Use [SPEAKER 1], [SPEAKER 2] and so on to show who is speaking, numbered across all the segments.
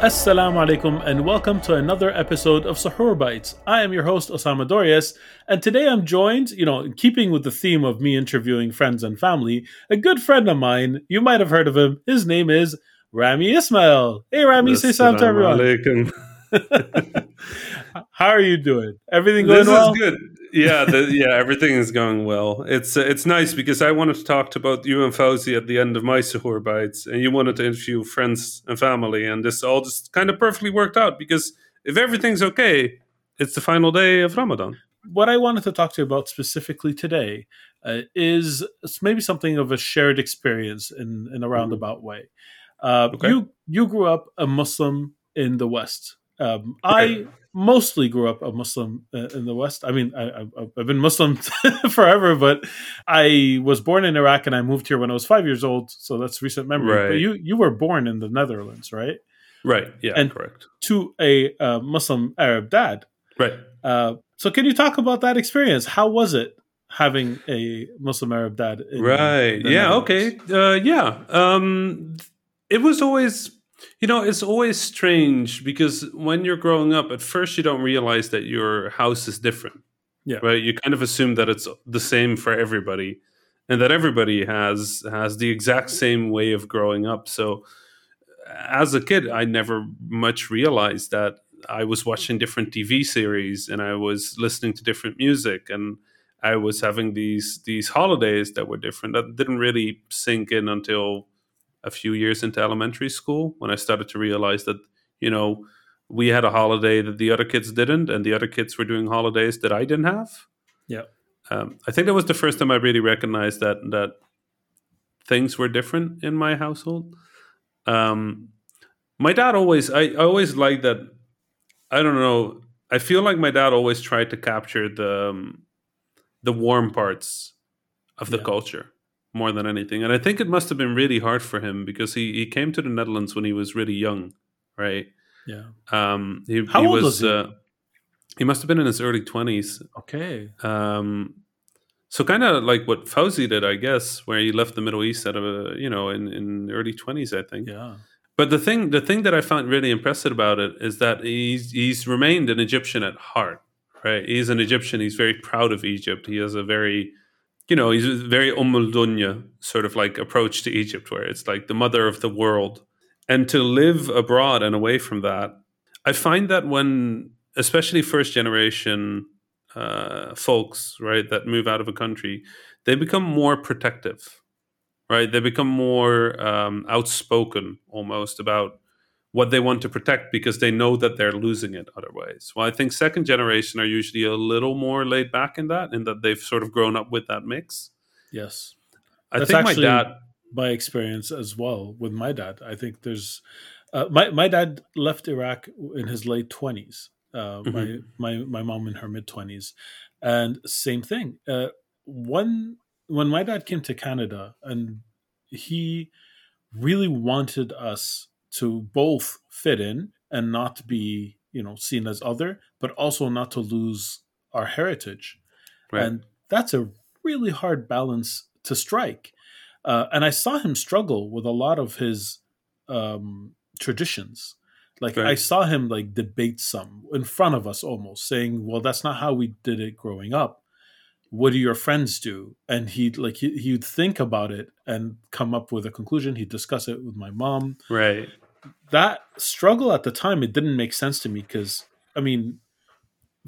[SPEAKER 1] Assalamu alaikum and welcome to another episode of Suhoor Bites. I am your host Osama Dorias, and today I'm joined, you know, in keeping with the theme of me interviewing friends and family, a good friend of mine. You might have heard of him. His name is Rami Ismail. Hey Rami, say salam to everyone.
[SPEAKER 2] Alaikum.
[SPEAKER 1] How are you doing? Everything going
[SPEAKER 2] This
[SPEAKER 1] well?
[SPEAKER 2] is good. Yeah, the, yeah, everything is going well. It's uh, it's nice because I wanted to talk to both you and Fauzi at the end of my Suhoor bites, and you wanted to interview friends and family, and this all just kind of perfectly worked out because if everything's okay, it's the final day of Ramadan.
[SPEAKER 1] what I wanted to talk to you about specifically today uh, is maybe something of a shared experience in, in a roundabout way. Uh,
[SPEAKER 2] Okay.
[SPEAKER 1] You you grew up a Muslim in the West. Um, I mostly grew up a Muslim uh, in the West. I mean, I, I, I've been Muslim forever, but I was born in Iraq and I moved here when I was five years old. So that's recent memory. But you you were born in the Netherlands, right?
[SPEAKER 2] Right. Yeah.
[SPEAKER 1] And-
[SPEAKER 2] correct.
[SPEAKER 1] To a uh, Muslim Arab dad.
[SPEAKER 2] Right.
[SPEAKER 1] Uh, so can you talk about that experience? How was it having a Muslim Arab dad? in
[SPEAKER 2] right
[SPEAKER 1] the
[SPEAKER 2] yeah okay uh, yeah um it was always you know it's always strange because when you're growing up at first you don't realize that your house is different
[SPEAKER 1] Yeah.
[SPEAKER 2] right you kind of assume that it's the same for everybody and that everybody has has the exact same way of growing up so as a kid i never much realized that i was watching different tv series and i was listening to different music and I was having these these holidays that were different. That didn't really sink in until a few years into elementary school when I started to realize that you know we had a holiday that the other kids didn't, and the other kids were doing holidays that I didn't have.
[SPEAKER 1] Yeah.
[SPEAKER 2] um, I think that was the first time I really recognized that that things were different in my household. Um, my dad always, I, I always liked that. I don't know. I feel like my dad always tried to capture the um, the warm parts of the
[SPEAKER 1] Yeah.
[SPEAKER 2] culture more than anything. And I think it must have been really hard for him because he, he came to the Netherlands when he was really young, right?
[SPEAKER 1] Yeah.
[SPEAKER 2] Um, he,
[SPEAKER 1] How
[SPEAKER 2] he
[SPEAKER 1] old
[SPEAKER 2] was,
[SPEAKER 1] was he?
[SPEAKER 2] Uh, he must have been in his early 20s.
[SPEAKER 1] Okay.
[SPEAKER 2] Um, so kind of like what Fauzi did, I guess, where he left the Middle East at a, you know, in, in early 20s, I think.
[SPEAKER 1] Yeah.
[SPEAKER 2] But the thing, the thing that I found really impressive about it is that he's he's remained an Egyptian at heart, right? He's an Egyptian. He's very proud of Egypt. He has a very, you know, he's a very al-Dunya sort of like approach to Egypt, where it's like the mother of the world. And to live abroad and away from that, I find that when, especially first generation uh, folks, right, that move out of a country, they become more protective right? They become more um, outspoken almost about what they want to protect because they know that they're losing it otherwise. Well, I think second generation are usually a little more laid back in that, in that they've sort of grown up with that mix.
[SPEAKER 1] Yes.
[SPEAKER 2] I
[SPEAKER 1] That's
[SPEAKER 2] think
[SPEAKER 1] actually-
[SPEAKER 2] my dad.
[SPEAKER 1] My experience as well with my dad. I think there's uh, my my dad left Iraq in his late twenties. Uh, My
[SPEAKER 2] Mhm.
[SPEAKER 1] my my mom in her mid twenties, and same thing. Uh, one when my dad came to Canada and he really wanted us to both fit in and not be you know seen as other but also not to lose our heritage.
[SPEAKER 2] Right.
[SPEAKER 1] and that's a really hard balance to strike. Uh, and i saw him struggle with a lot of his um, traditions. Like i saw him like debate some in front of us almost saying well that's not how we did it growing up. What do your friends do? And he'd like he, he'd think about it and come up with a conclusion. He'd discuss it with my mom.
[SPEAKER 2] Right.
[SPEAKER 1] That struggle at the time it didn't make sense to me because i mean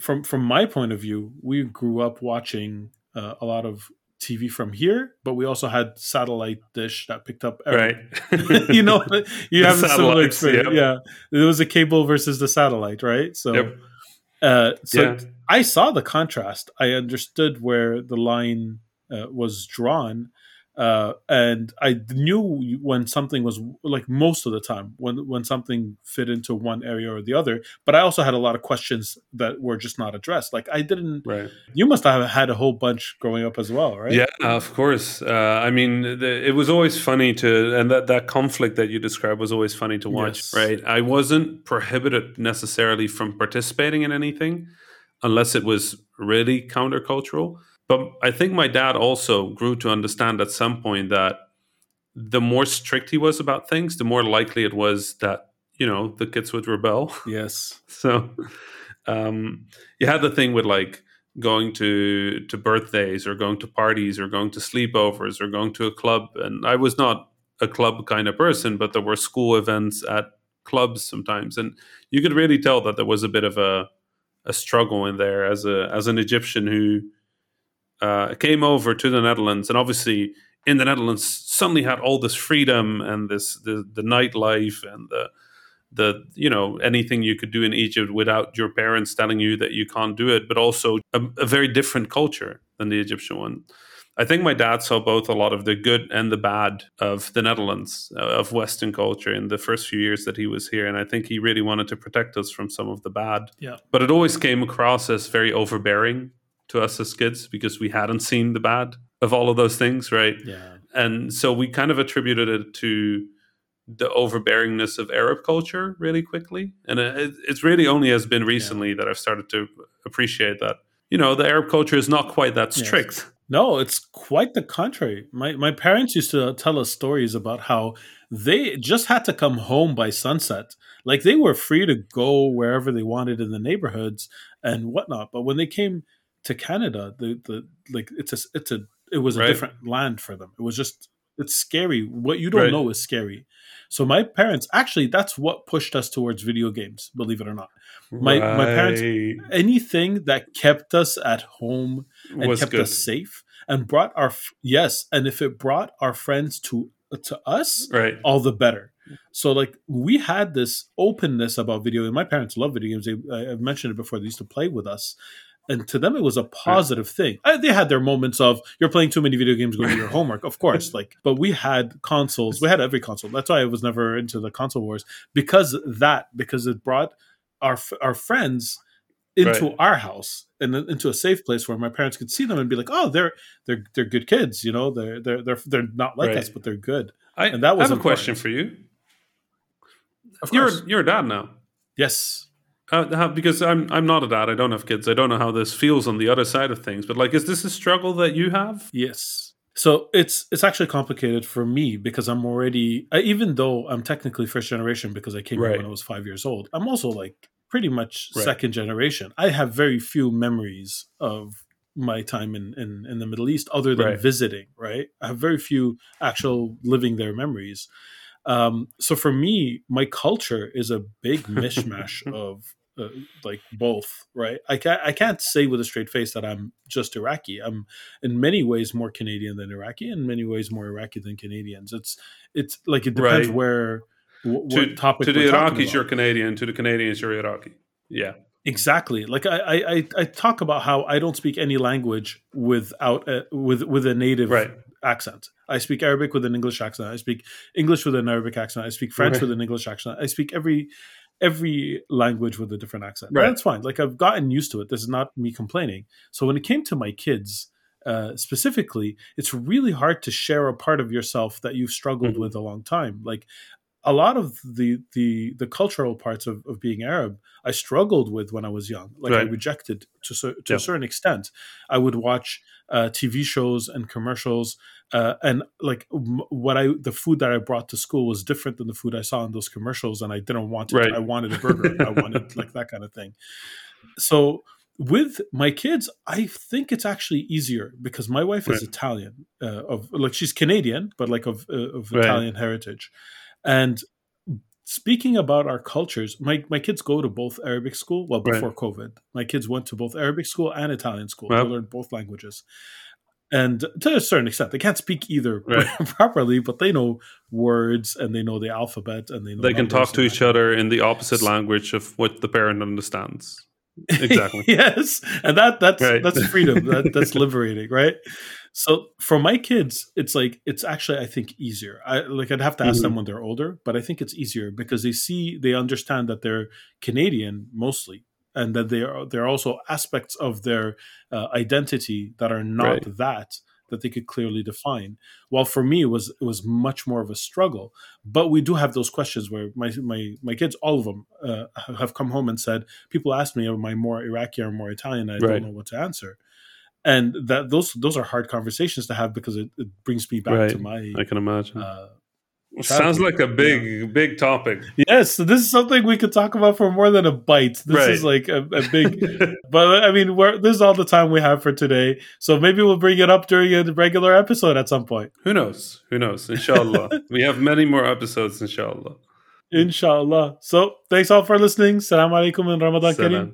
[SPEAKER 1] from from my point of view we grew up watching uh, a lot of tv from here but we also had satellite dish that picked up
[SPEAKER 2] Right.
[SPEAKER 1] you know you have a similar experience
[SPEAKER 2] yep.
[SPEAKER 1] yeah there was a cable versus the satellite right so
[SPEAKER 2] Yep.
[SPEAKER 1] uh so
[SPEAKER 2] Yeah.
[SPEAKER 1] i saw the contrast i understood where the line uh, was drawn uh, and I knew when something was like most of the time when when something fit into one area or the other. But I also had a lot of questions that were just not addressed. Like I didn't.
[SPEAKER 2] Right.
[SPEAKER 1] You must have had a whole bunch growing up as well, right?
[SPEAKER 2] Yeah, of course. Uh, I mean, the, it was always funny to, and that, that conflict that you described was always funny to watch,
[SPEAKER 1] Yes.
[SPEAKER 2] right? I wasn't prohibited necessarily from participating in anything unless it was really countercultural. But I think my dad also grew to understand at some point that the more strict he was about things, the more likely it was that you know the kids would rebel.
[SPEAKER 1] Yes.
[SPEAKER 2] so um, you had the thing with like going to to birthdays or going to parties or going to sleepovers or going to a club, and I was not a club kind of person, but there were school events at clubs sometimes, and you could really tell that there was a bit of a a struggle in there as a as an Egyptian who uh, came over to the Netherlands, and obviously in the Netherlands suddenly had all this freedom and this the the nightlife and the the you know anything you could do in Egypt without your parents telling you that you can't do it, but also a, a very different culture than the Egyptian one. I think my dad saw both a lot of the good and the bad of the Netherlands, uh, of Western culture in the first few years that he was here. And I think he really wanted to protect us from some of the bad.
[SPEAKER 1] Yeah.
[SPEAKER 2] But it always came across as very overbearing to us as kids because we hadn't seen the bad of all of those things, right?
[SPEAKER 1] Yeah.
[SPEAKER 2] And so we kind of attributed it to the overbearingness of Arab culture really quickly. And it, it's really only has been recently yeah. that I've started to appreciate that. You know, the Arab culture is not quite that strict.
[SPEAKER 1] Yes. No, it's quite the contrary. My my parents used to tell us stories about how they just had to come home by sunset. Like they were free to go wherever they wanted in the neighborhoods and whatnot. But when they came to Canada, the the like it's a it's a it was a
[SPEAKER 2] Right.
[SPEAKER 1] different land for them. It was just it's scary. What you don't
[SPEAKER 2] Right.
[SPEAKER 1] know is scary. So my parents actually that's what pushed us towards video games, believe it or not. My- my parents- Anything that kept us at home and
[SPEAKER 2] was
[SPEAKER 1] kept
[SPEAKER 2] good.
[SPEAKER 1] us safe and brought our yes, and if it brought our friends to to us,
[SPEAKER 2] Right.
[SPEAKER 1] all the better. So like we had this openness about video, and my parents love video games. They, I've mentioned it before. They used to play with us, and to them it was a positive thing. Uh, they had their moments of you're playing too many video games, going to your homework, of course. Like, but we had consoles. We had every console. That's why I was never into the console wars because that because it brought our our friends into
[SPEAKER 2] Right.
[SPEAKER 1] our house and then into a safe place where my parents could see them and be like, oh, they're they're they're good kids, you know, they're they're they're they're not like
[SPEAKER 2] Right.
[SPEAKER 1] us, but they're good.
[SPEAKER 2] I,
[SPEAKER 1] And that was
[SPEAKER 2] I have a question for you.
[SPEAKER 1] Of
[SPEAKER 2] You're you're a dad now.
[SPEAKER 1] yes.
[SPEAKER 2] Uh, how, because I'm I'm not a dad. I don't have kids. I don't know how this feels on the other side of things. But like, is this a struggle that you have?
[SPEAKER 1] Yes. So it's it's actually complicated for me because I'm already I, even though I'm technically first generation because I came here when I was five years old. I'm also like pretty much
[SPEAKER 2] Right.
[SPEAKER 1] second generation. I have very few memories of my time in, in, in the Middle East other than
[SPEAKER 2] Right.
[SPEAKER 1] visiting, right? I have very few actual living there memories. Um, so for me, my culture is a big mishmash of uh, like both, right? I can't I can't say with a straight face that I'm just Iraqi. I'm in many ways more Canadian than Iraqi, in many ways more Iraqi than Canadians. It's it's like it depends
[SPEAKER 2] Right.
[SPEAKER 1] where wh-
[SPEAKER 2] To,
[SPEAKER 1] topic
[SPEAKER 2] to the Iraqis, you're Canadian. To the Canadians, you're Iraqi. Yeah.
[SPEAKER 1] Exactly. Like I, I, I- I talk about how I don't speak any language without a, with with a native
[SPEAKER 2] Right.
[SPEAKER 1] accent. I speak Arabic with an English accent. I speak English with an Arabic accent. I speak French
[SPEAKER 2] Right.
[SPEAKER 1] with an English accent. I speak every every language with a different accent.
[SPEAKER 2] Right.
[SPEAKER 1] That's fine. Like I've gotten used to it. This is not me complaining. So when it came to my kids. Uh, specifically, it's really hard to share a part of yourself that you've struggled
[SPEAKER 2] Mhm.
[SPEAKER 1] with a long time. Like a lot of the the the cultural parts of, of being Arab, I struggled with when I was young. Like I rejected to to
[SPEAKER 2] Yeah.
[SPEAKER 1] a certain extent. I would watch uh, TV shows and commercials, uh, and like m- what I the food that I brought to school was different than the food I saw in those commercials, and I didn't want it.
[SPEAKER 2] Right.
[SPEAKER 1] I wanted a burger. I wanted like that kind of thing. So with my kids, I think it's actually easier because my wife is Italian, uh, of like she's Canadian, but like of uh, of
[SPEAKER 2] Right.
[SPEAKER 1] Italian heritage, and speaking about our cultures, my, my kids go to both Arabic school. Well,
[SPEAKER 2] Right.
[SPEAKER 1] before COVID, my kids went to both Arabic school and Italian school. They learned both languages. And to a certain extent, they can't speak either
[SPEAKER 2] Right.
[SPEAKER 1] properly, but they know words and they know the alphabet and they know
[SPEAKER 2] They can talk to each other in the opposite language of what the parent understands. Exactly.
[SPEAKER 1] yes, and that that's
[SPEAKER 2] Right.
[SPEAKER 1] that's freedom. That, that's liberating, right? So for my kids, it's like it's actually I think easier. I like I'd have to ask
[SPEAKER 2] Mm-hmm.
[SPEAKER 1] them when they're older, but I think it's easier because they see they understand that they're Canadian mostly, and that they are there are also aspects of their uh, identity that are not
[SPEAKER 2] Right.
[SPEAKER 1] that that they could clearly define. While for me, it was it was much more of a struggle. But we do have those questions where my my my kids, all of them, uh, have come home and said, people ask me, am I more Iraqi or more Italian? I
[SPEAKER 2] Right.
[SPEAKER 1] don't know what to answer. And that those those are hard conversations to have because it, it brings me back to my
[SPEAKER 2] I can imagine.
[SPEAKER 1] uh,
[SPEAKER 2] Sounds like a big, yeah. big topic.
[SPEAKER 1] Yes, so this is something we could talk about for more than a bite. This right. is like a, a big, but I mean, this is all the time we have for today. So maybe we'll bring it up during a regular episode at some point.
[SPEAKER 2] Who knows? Who knows? Inshallah, we have many more episodes. Inshallah.
[SPEAKER 1] Inshallah. So thanks all for listening. Salam alaikum and Ramadan Kareem.